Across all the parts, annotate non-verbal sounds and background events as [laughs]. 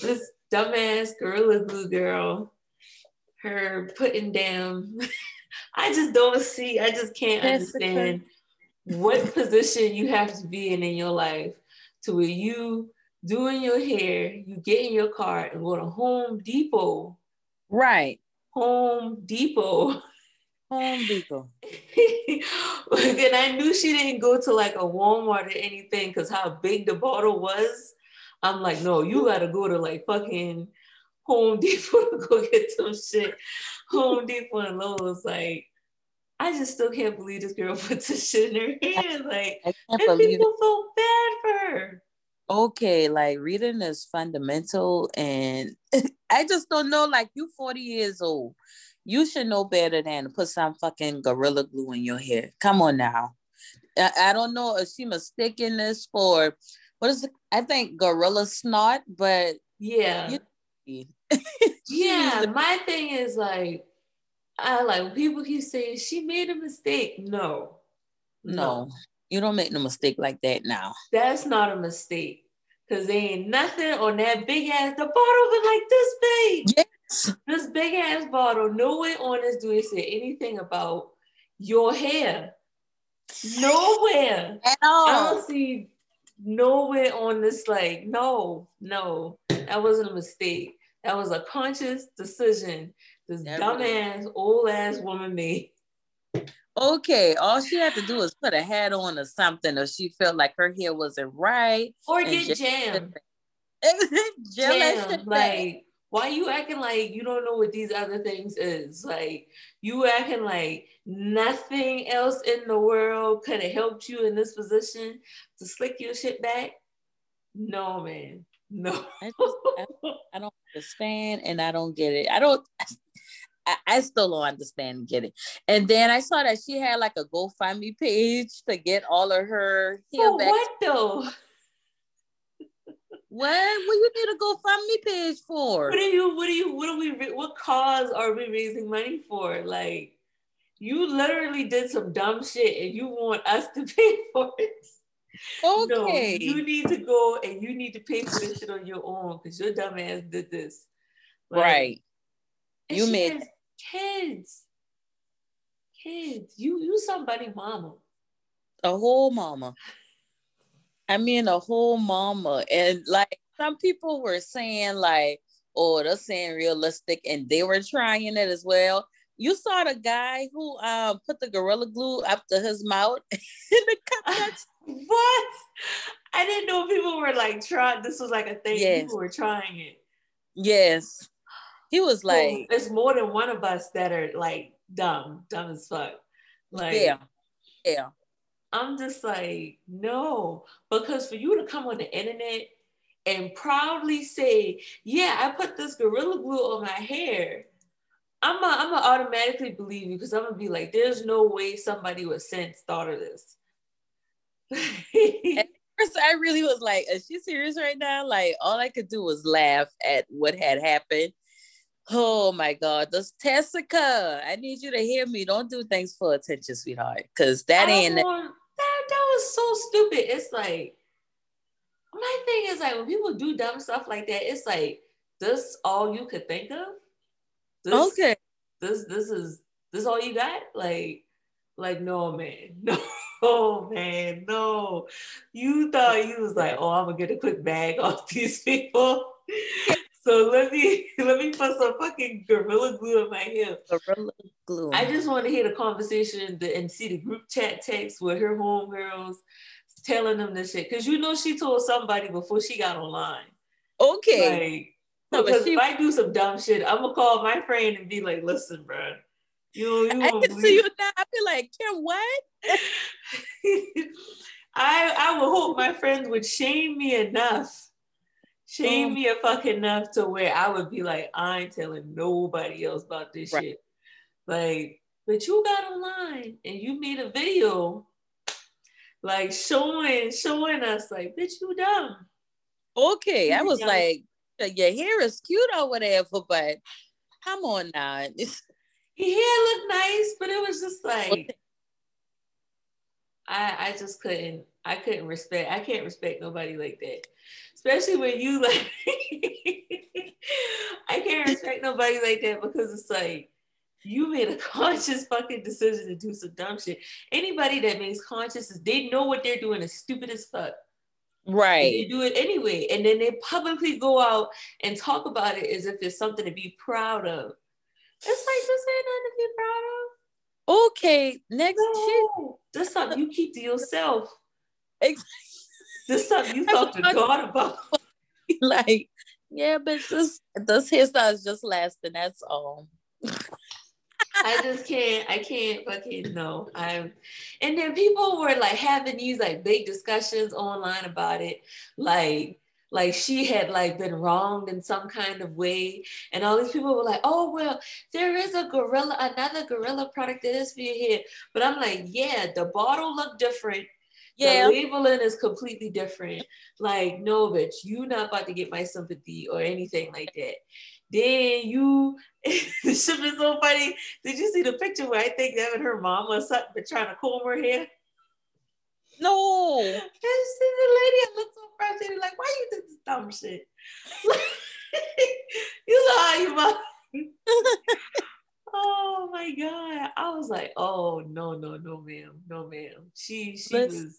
this dumbass gorilla glue girl, her putting down. [laughs] I just don't see. I just can't understand what position you have to be in in your life to where you doing your hair, you get in your car and go to Home Depot. Right. Home Depot. Home Depot. [laughs] and I knew she didn't go to like a Walmart or anything because how big the bottle was. I'm like, no, you gotta go to like fucking Home [laughs] Depot to go get some shit. Home Depot and Lowe's, like, I just still can't believe this girl [laughs] put this shit in her hand. Like, and people it. feel bad for her. Okay, like reading is fundamental, and [laughs] I just don't know. Like, you 40 years old, you should know better than to put some fucking gorilla glue in your hair. Come on now. I, I don't know if she mistaken this for what is it? I think gorilla snot, but yeah. You, [laughs] yeah, my thing is like I like people keep saying she made a mistake. No. No. You don't make no mistake like that now. That's not a mistake. Cause there ain't nothing on that big ass the bottle was like this big. Yes. This big ass bottle. Nowhere on this do it say anything about your hair. Nowhere. At all. I don't see nowhere on this like no, no. That wasn't a mistake. That was a conscious decision this dumbass old ass woman made. Okay, all she had to do was put a hat on or something, or she felt like her hair wasn't right, or get jammed. [laughs] jammed. Like, why you acting like you don't know what these other things is? Like, you acting like nothing else in the world could have helped you in this position to slick your shit back. No, man. No. I, just, I, I don't understand and I don't get it. I don't I, I still don't understand and get it. And then I saw that she had like a GoFundMe page to get all of her oh, back. What though? What? What you need a GoFundMe page for? What are you? What are you? What are we? What cause are we raising money for? Like, you literally did some dumb shit, and you want us to [laughs] pay for it. Okay. No, you need to go and you need to pay for this shit on your own because your dumb ass did this. Like, right. You made kids. Kids. You you somebody mama. A whole mama. I mean a whole mama. And like some people were saying like, oh, they're saying realistic and they were trying it as well. You saw the guy who um put the gorilla glue up to his mouth [laughs] in the cup. [laughs] what? I didn't know people were like trying. This was like a thing. Yes. People were trying it. Yes. He was like, well, there's more than one of us that are like dumb, dumb as fuck. Like, yeah, yeah. I'm just like, no, because for you to come on the internet and proudly say, yeah, I put this gorilla glue on my hair. I'm a, I'm gonna automatically believe you because I'm gonna be like, there's no way somebody with sense thought of this. At first, I really was like, is she serious right now? Like, all I could do was laugh at what had happened. Oh my God, this Tessica. I need you to hear me. Don't do things for attention, sweetheart. Cause that ain't want, that, that was so stupid. It's like my thing is like when people do dumb stuff like that, it's like this all you could think of? This, okay. This this is this all you got? Like, like no man, [laughs] no. Oh man, no. You thought you was like, oh, I'm gonna get a quick bag off these people. So let me [laughs] let me put some fucking gorilla glue in my hair. Gorilla glue. I just want to hear the conversation and see the group chat text with her homegirls telling them this shit. Cause you know she told somebody before she got online. Okay. Like, because she, if I do some dumb shit, I'm gonna call my friend and be like, listen, bro. You, you I can see you now. I be like, Kim, what? [laughs] I I would hope my friends would shame me enough shame um, me a fucking enough to where I would be like, I ain't telling nobody else about this right. shit. Like, but you got online and you made a video like showing showing us like, bitch, you dumb. Okay, I was like, your hair is cute or whatever, but come on now. [laughs] Your hair looked nice, but it was just like I I just couldn't I couldn't respect I can't respect nobody like that especially when you like [laughs] I can't respect nobody like that because it's like you made a [laughs] conscious fucking decision to do some dumb shit. Anybody that makes conscious, they know what they're doing is stupid as fuck. Right. They do it anyway. And then they publicly go out and talk about it as if it's something to be proud of. It's like this ain't nothing to be proud of. Okay, next no, shit. This something you keep to yourself. Exactly. [laughs] This something you [laughs] talk to God about. [laughs] like, yeah, but this this hairstyle is just lasting. That's all. I just can't, I can't fucking no. I'm and then people were like having these like big discussions online about it, like like she had like been wronged in some kind of way and all these people were like oh well there is a gorilla another gorilla product that is for your hair but i'm like yeah the bottle looked different yeah. The labeling is completely different. Like, no, bitch, you not about to get my sympathy or anything like that. Then you, [laughs] the shit is so funny. Did you see the picture where I think that and her mom was something but trying to comb her hair? No. [laughs] And see the lady looked so frustrated, like, why you do this dumb shit? [laughs] you lie, you mom. oh my god. I was like, oh no, no, no, ma'am. No, ma'am. She she Let's, was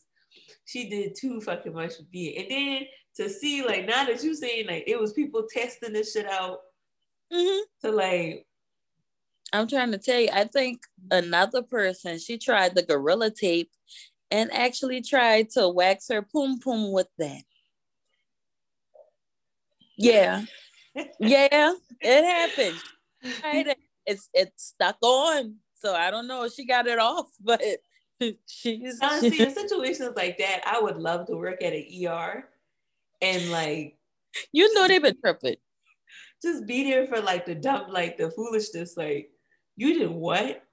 she did too fucking much with me. And then to see like now that you're saying like it was people testing this shit out mm-hmm. to like I'm trying to tell you, I think another person, she tried the gorilla tape and actually tried to wax her poom poom with that. Yeah. [laughs] yeah, it happened. Right? It's it's stuck on. So I don't know if she got it off, [laughs] but [laughs] she's honestly in situations like that, I would love to work at an ER and like you know they've been tripping. Just be there for like the dump, like the foolishness, like you did what?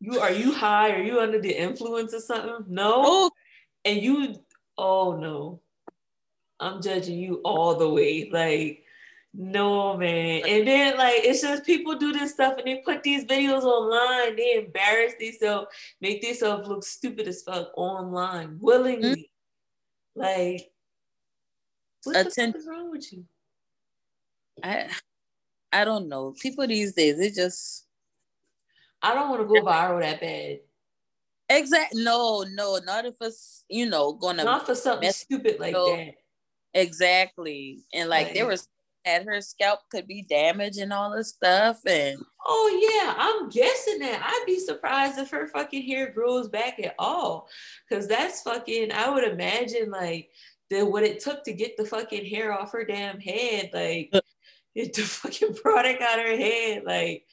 You are you high? Are you under the influence or something? No. Oh. And you, oh no. I'm judging you all the way. Like, no man. And then like it's just people do this stuff and they put these videos online. They embarrass themselves, make themselves look stupid as fuck online willingly. Mm-hmm. Like, what Atten- the fuck is wrong with you? I I don't know. People these days, it just I don't want to go viral that bad. Exactly. No, no, not if it's you know gonna not for something stupid like that. Exactly, and like right. there was that her scalp could be damaged and all this stuff, and oh yeah, I'm guessing that. I'd be surprised if her fucking hair grows back at all, because that's fucking. I would imagine like the what it took to get the fucking hair off her damn head, like. Get the [laughs] fucking product out her head, like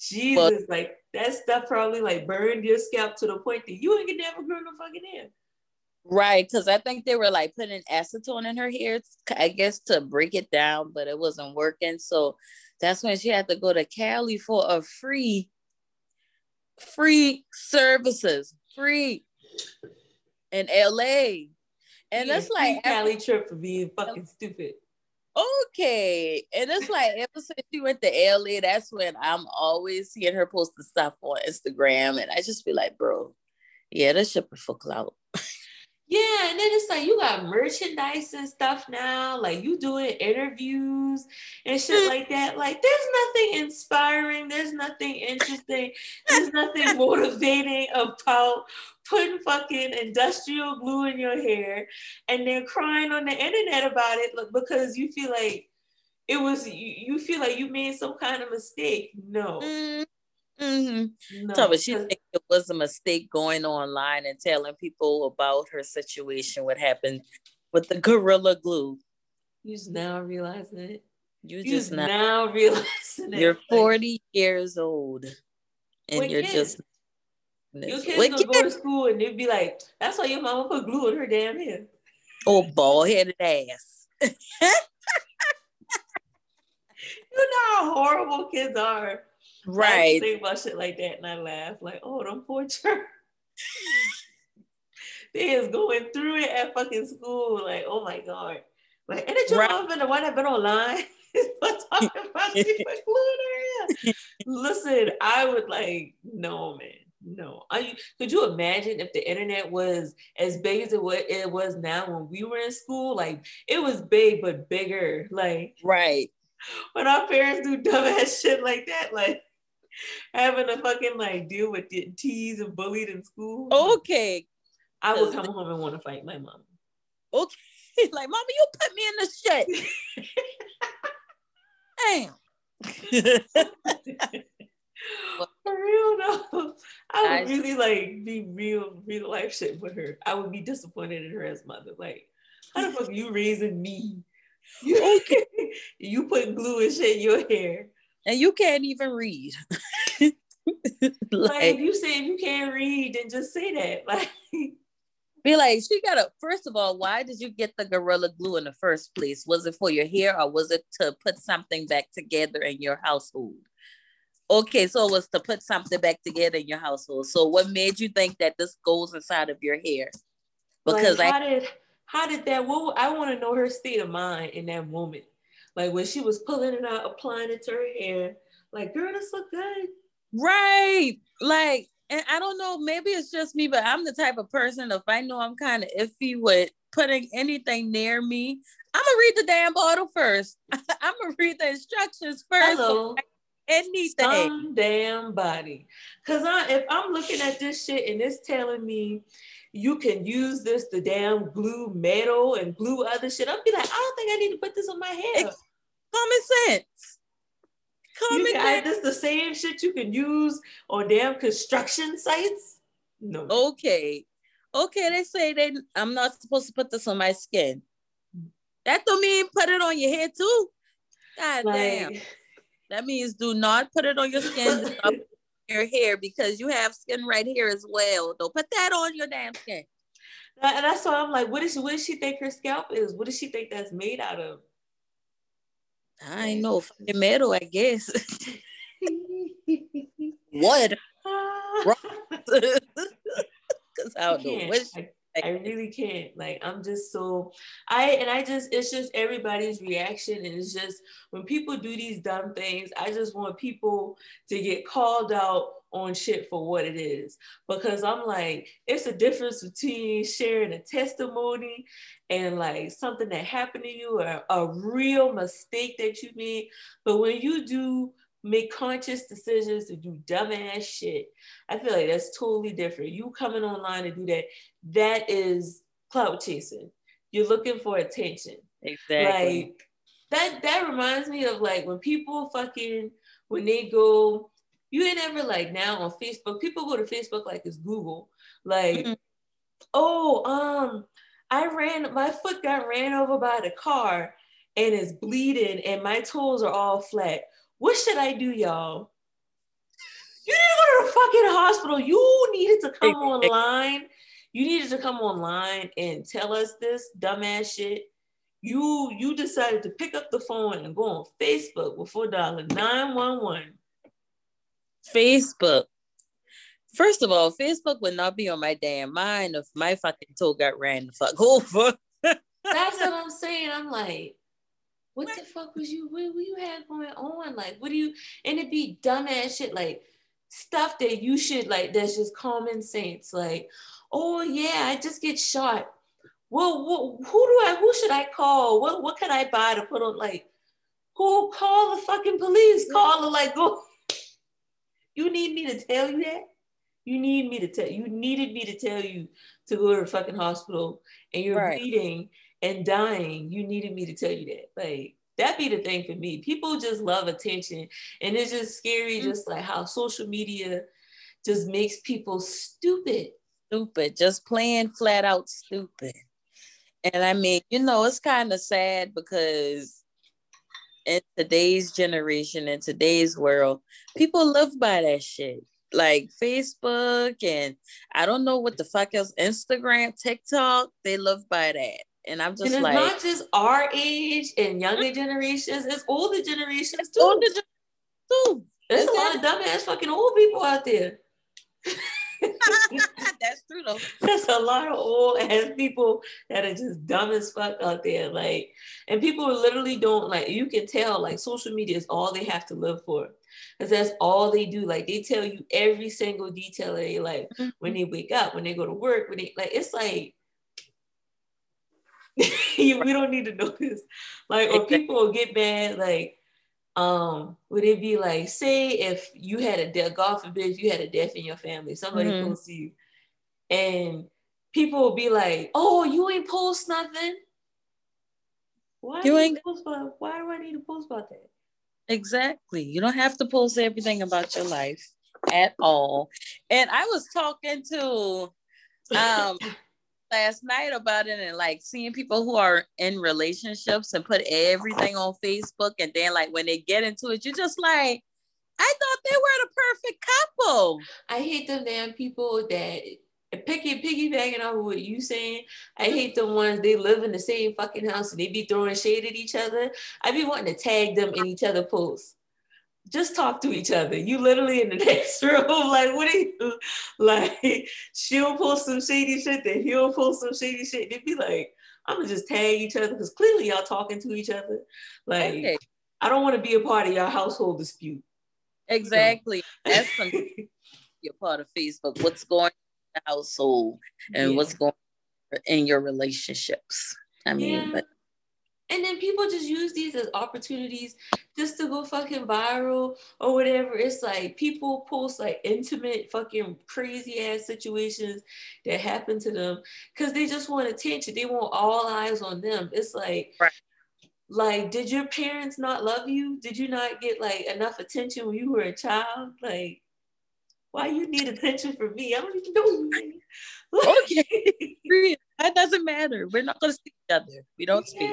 Jesus, well, like that stuff probably like burned your scalp to the point that you ain't gonna never grow no fucking hair. Right, because I think they were like putting acetone in her hair, I guess to break it down, but it wasn't working. So that's when she had to go to Cali for a free, free services, free in LA. And yeah, that's like Cali trip for being fucking stupid okay. And it's like ever since she went to LA, that's when I'm always seeing her post the stuff on Instagram. And I just be like, bro, yeah, that's shit for clout. [laughs] Yeah, and then it's like you got merchandise and stuff now, like you doing interviews and shit mm. like that. Like there's nothing inspiring, there's nothing interesting, there's nothing [laughs] motivating about putting fucking industrial glue in your hair and then crying on the internet about it because you feel like it was you, you feel like you made some kind of mistake. No. Mm. Mm-hmm. No, so, but she think it was a mistake going online and telling people about her situation, what happened with the gorilla glue. You just now realizing it. You, you just now, now realizing it. You're 40 years old, and you're kids. just. Your kids gonna kids? go to school and they'd be like, "That's why your mama put glue in her damn hair." Oh, bald headed ass. [laughs] you know how horrible kids are. Right. Think about shit like that and I laugh like, oh, them poor [laughs] children. they is going through it at fucking school. Like, oh my God. Like, and the right. been the one that been online. [laughs] talking about [laughs] Listen, I would like, no, man. No, I could you imagine if the internet was as big as it was it was now when we were in school? Like it was big but bigger. Like right, when our parents do dumbass shit like that, like having to fucking like deal with teased and bullied in school. Okay. I would come home and want to fight my mom. Okay. [laughs] Like, mama, you put me in the shit. [laughs] Damn. [laughs] For real though, I would really like be real, real life shit with her. I would be disappointed in her as mother. Like, how the fuck are you raising me? You, okay. you put glue and shit in your hair. And you can't even read. like, [laughs] like, if you say you can't read, then just say that. [laughs] Like be like, she got a first of all, why did you get the gorilla glue in the first place? Was it for your hair or was it to put something back together in your household? Okay, so it was to put something back together in your household. So what made you think that this goes inside of your hair? Because like, how I, did how did that what I want to know her state of mind in that moment. Like when she was pulling it out, applying it to her hair, like, girl, this look good. Right. Like, and I don't know, maybe it's just me, but I'm the type of person if I know I'm kind of iffy with putting anything near me, I'm gonna read the damn bottle first. [laughs] I'm gonna read the instructions first. Hello anything. Some damn body. Cause I if I'm looking at this shit and it's telling me you can use this to damn glue metal and glue other shit, I'll be like, I don't think I need to put this on my hair. Common sense. Common you sense. This the same shit you can use on damn construction sites. No. Okay. Okay, they say they I'm not supposed to put this on my skin. That don't mean put it on your hair too. God like, damn. [laughs] That means do not put it on your skin, [laughs] your hair, because you have skin right here as well. Don't put that on your damn skin. And that's why I'm like, what is what does she think her scalp is? What does she think that's made out of? I know fucking metal, I guess. [laughs] what? [laughs] Because I don't know. What I really can't. Like I'm just so I and I just it's just everybody's reaction and it's just when people do these dumb things, I just want people to get called out on shit for what it is because I'm like it's a difference between sharing a testimony and like something that happened to you or a real mistake that you made. But when you do make conscious decisions to do dumbass shit. I feel like that's totally different. You coming online to do that, that is clout chasing. You're looking for attention. Exactly. Like that that reminds me of like when people fucking when they go, you ain't ever like now on Facebook, people go to Facebook like it's Google. Like, mm-hmm. oh, um, I ran my foot got ran over by the car and it's bleeding and my toes are all flat what should I do, y'all? You didn't go to the fucking hospital. You needed to come [laughs] online. You needed to come online and tell us this dumbass shit. You you decided to pick up the phone and go on Facebook before dialing 911. Facebook. First of all, Facebook would not be on my damn mind if my fucking toe got ran the fuck over. [laughs] That's what I'm saying. I'm like, what, the fuck was you what, what you had going on? Like, what do you and it'd be dumbass shit like stuff that you should like that's just common sense. Like, oh yeah, I just get shot. Well, who do I who should I call? What what can I buy to put on like who call the fucking police? Call the like go. You need me to tell you that? You need me to tell you needed me to tell you to go to the fucking hospital and you're right. bleeding and dying, you needed me to tell you that. Like that be the thing for me. People just love attention. And it's just scary, mm-hmm. just like how social media just makes people stupid. Stupid, just plain flat out stupid. And I mean, you know, it's kind of sad because in today's generation, in today's world, people live by that shit. Like Facebook and I don't know what the fuck else, Instagram, TikTok, they live by that. And I'm just and it's like, not just our age and younger generations, it's older generations too. Older too. There's a lot of dumbass fucking old people out there. [laughs] That's true though. [laughs] There's a lot of old ass people that are just dumb as fuck out there. Like, and people literally don't like, you can tell like social media is all they have to live for. Because that's all they do. Like they tell you every single detail of their life mm-hmm. when they wake up, when they go to work, when they like it's like [laughs] we don't need to know this. Like, or people will get mad, like, um, would it be like, say if you had a death, God forbid, if you had a death in your family, somebody mm-hmm. close to you, and people will be like, "Oh, you ain't post nothing." Why you ain't post about, Why do I need to post about that? Exactly. You don't have to post everything about your life at all. And I was talking to [laughs] um last night about it and like seeing people who are in relationships and put everything on Facebook and then like when they get into it, you're just like, I thought they were the perfect couple. I hate them damn people that picky piggybacking off of what you saying. I hate the ones they live in the same fucking house and they be throwing shade at each other. I be wanting to tag them in each other posts just talk to each other. You literally in the [laughs] next room, like, what are you like? She'll pull some shady shit, then he'll pull some shady shit. They'd be like, I'm gonna just tag each other because clearly y'all talking to each other. Like, okay. I don't want to be a part of your household dispute. Exactly. That's something [laughs] you're part of Facebook. What's going on in the household and yeah. what's going on in your relationships. I mean, yeah. but and then people just use these as opportunities just to go fucking viral or whatever. It's like people post like intimate, fucking crazy ass situations that happen to them because they just want attention. They want all eyes on them. It's like, right. like, did your parents not love you? Did you not get like enough attention when you were a child? Like, why you need attention from me? I don't even know you. okay. [laughs] that doesn't matter. We're not gonna see each other. We don't speak.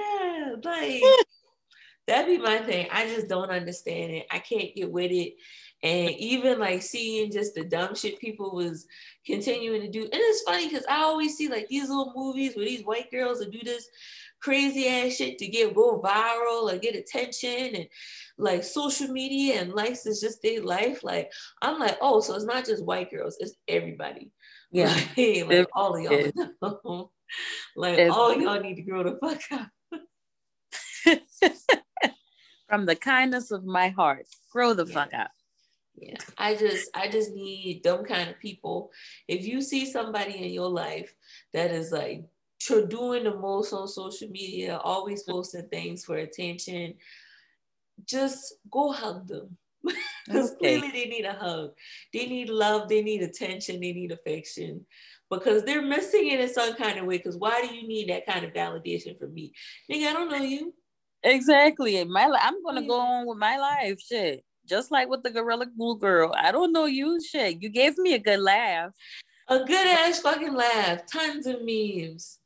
[laughs] Like [laughs] that'd be my thing. I just don't understand it. I can't get with it. And even like seeing just the dumb shit people was continuing to do. And it's funny because I always see like these little movies where these white girls will do this crazy ass shit to get go viral or get attention and like social media and likes is just their life. Like I'm like, oh, so it's not just white girls, it's everybody. Yeah. Like, [laughs] like all of y'all. like if, all y'all need to grow the fuck up. [laughs] From the kindness of my heart, grow the yeah. fuck up. Yeah. I just I just need them kind of people. If you see somebody in your life that is like you're doing the most on social media, always posting things for attention, just go hug them. [laughs] Because okay. clearly they need a hug. They need love. They need attention. They need affection because they're missing it in some kind of way. Because why do you need that kind of validation from me? Nigga, I don't know you. Exactly. My I'm gonna go on with my life. Shit. Just like with the Gorilla Glue girl. I don't know you. Shit. You gave me a good laugh. A good ass fucking laugh. Tons of memes.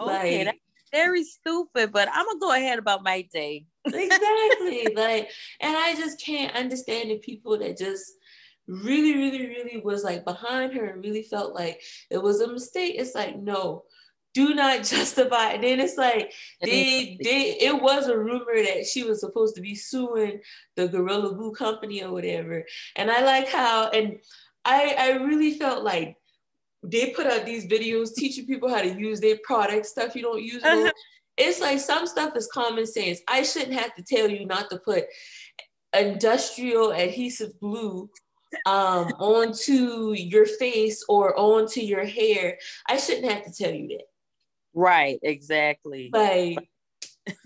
Okay, like, that's very stupid, but I'm gonna go ahead about my day [laughs] exactly. like, and I just can't understand the people that just really, really, really was like behind her and really felt like it was a mistake. It's like, no, do not [laughs] justify. And then it's like they they it was a rumor that she was supposed to be suing the Gorilla Glue company or whatever. And I like how and I I really felt like they put out these videos teaching people how to use their product stuff you don't use. Uh-huh it's like some stuff is common sense. I shouldn't have to tell you not to put industrial adhesive glue um, [laughs] onto your face or onto your hair. I shouldn't have to tell you that. Right, exactly. Like, [laughs]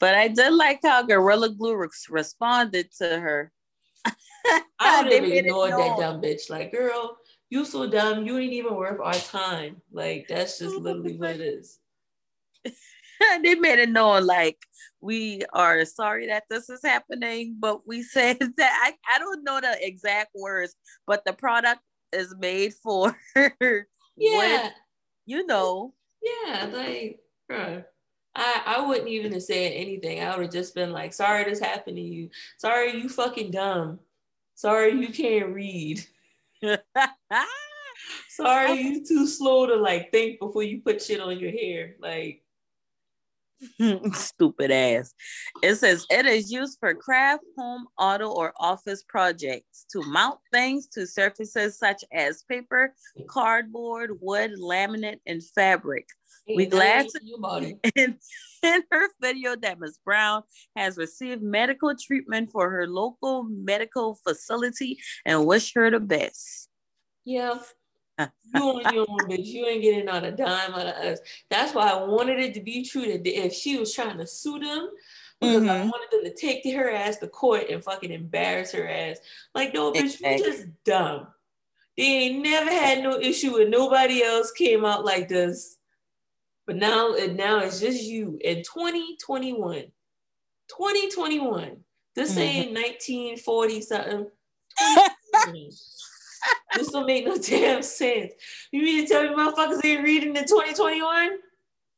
but I did like how Gorilla Glue responded to her. [laughs] I would have ignored that dumb bitch. Like, girl, you so dumb. You ain't even worth our time. Like, that's just [laughs] literally what it is. they made it known like we are sorry that this is happening, but we said that I, I don't know the exact words, but the product is made for yeah, you know. Yeah, like bro. I, I wouldn't even have said anything. I would have just been like, sorry this happened to you. Sorry you fucking dumb. Sorry you can't read. [laughs] sorry you too slow to like think before you put shit on your hair. Like [laughs] Stupid ass. It says it is used for craft, home, auto, or office projects to mount things to surfaces such as paper, cardboard, wood, laminate, and fabric. We glad to you in, in [laughs] her video that Ms. Brown has received medical treatment for her local medical facility and wish her the best. Yeah, [laughs] you on your own, bitch. You ain't getting not a dime out of us. That's why I wanted it to be true that if she was trying to sue them because mm-hmm. I wanted them to take her ass to court and fucking embarrass her ass. Like, no, bitch, exactly. you just dumb. They ain't never had no issue with nobody else came out like this. But now, now it's just you in 2021. 2021. This mm-hmm. ain't 1940 something. [laughs] this don't make no damn sense. You mean to tell me motherfuckers ain't reading in 2021?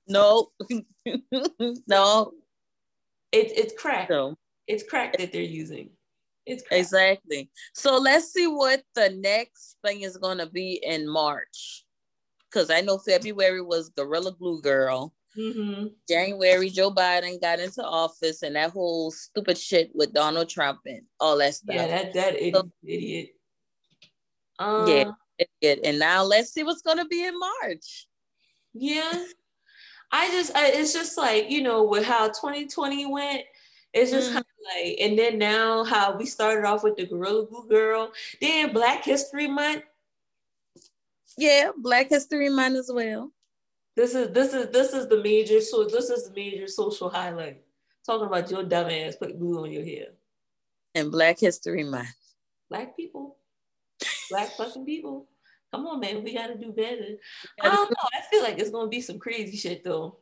No. no. It, it's crack. No. It's crack that they're using. It's crack. exactly. So let's see what the next thing is going to be in March. Because I know February was Gorilla Glue Girl. Mm-hmm. January, Joe Biden got into office and that whole stupid shit with Donald Trump and all that stuff. Yeah, that that so, idiot. Uh, yeah, idiot. And now let's see what's gonna be in March. Yeah, I just I, it's just like you know with how 2020 went. It's just mm. kind of like, and then now how we started off with the Gorilla Glue Girl, then Black History Month. Yeah, Black History Month as well. This is this is this is the major so this is the major social highlight. Talking about your dumb ass putting glue on your hair. And Black History Month. Black people. Black fucking people. Come on, man. We gotta do better. I don't know. I feel like it's gonna be some crazy shit though.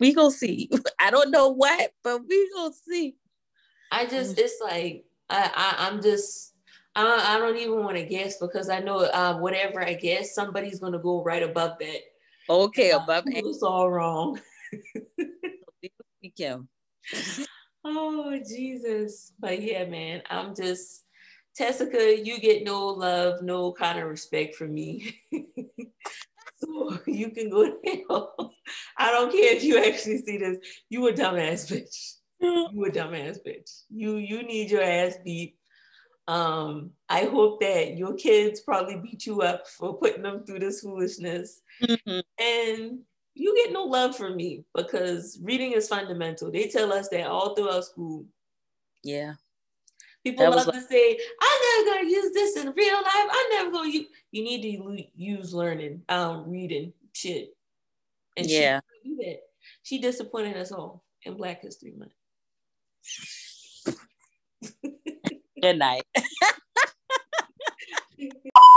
We gonna see. [laughs] I don't know what, but we gonna see. I just it's like I, I I'm just I, I don't even want to guess because I know uh, whatever I guess, somebody's gonna go right above that. Okay, uh, above it's all wrong. [laughs] Kim. Oh Jesus. But yeah, man, I'm just Tessica, you get no love, no kind of respect from me. [laughs] so you can go [laughs] to hell. I don't care if you actually see this. You a dumbass bitch. You a dumbass bitch. You you need your ass beat um, I hope that your kids probably beat you up for putting them through this foolishness. Mm-hmm. And you get no love from me because reading is fundamental. They tell us that all throughout school. Yeah. People love like- to say, I'm never gonna use this in real life. I'm never gonna use you need to use learning, um, reading shit. And yeah. she do that. She disappointed us all in Black History Month. [laughs] Good night. [laughs]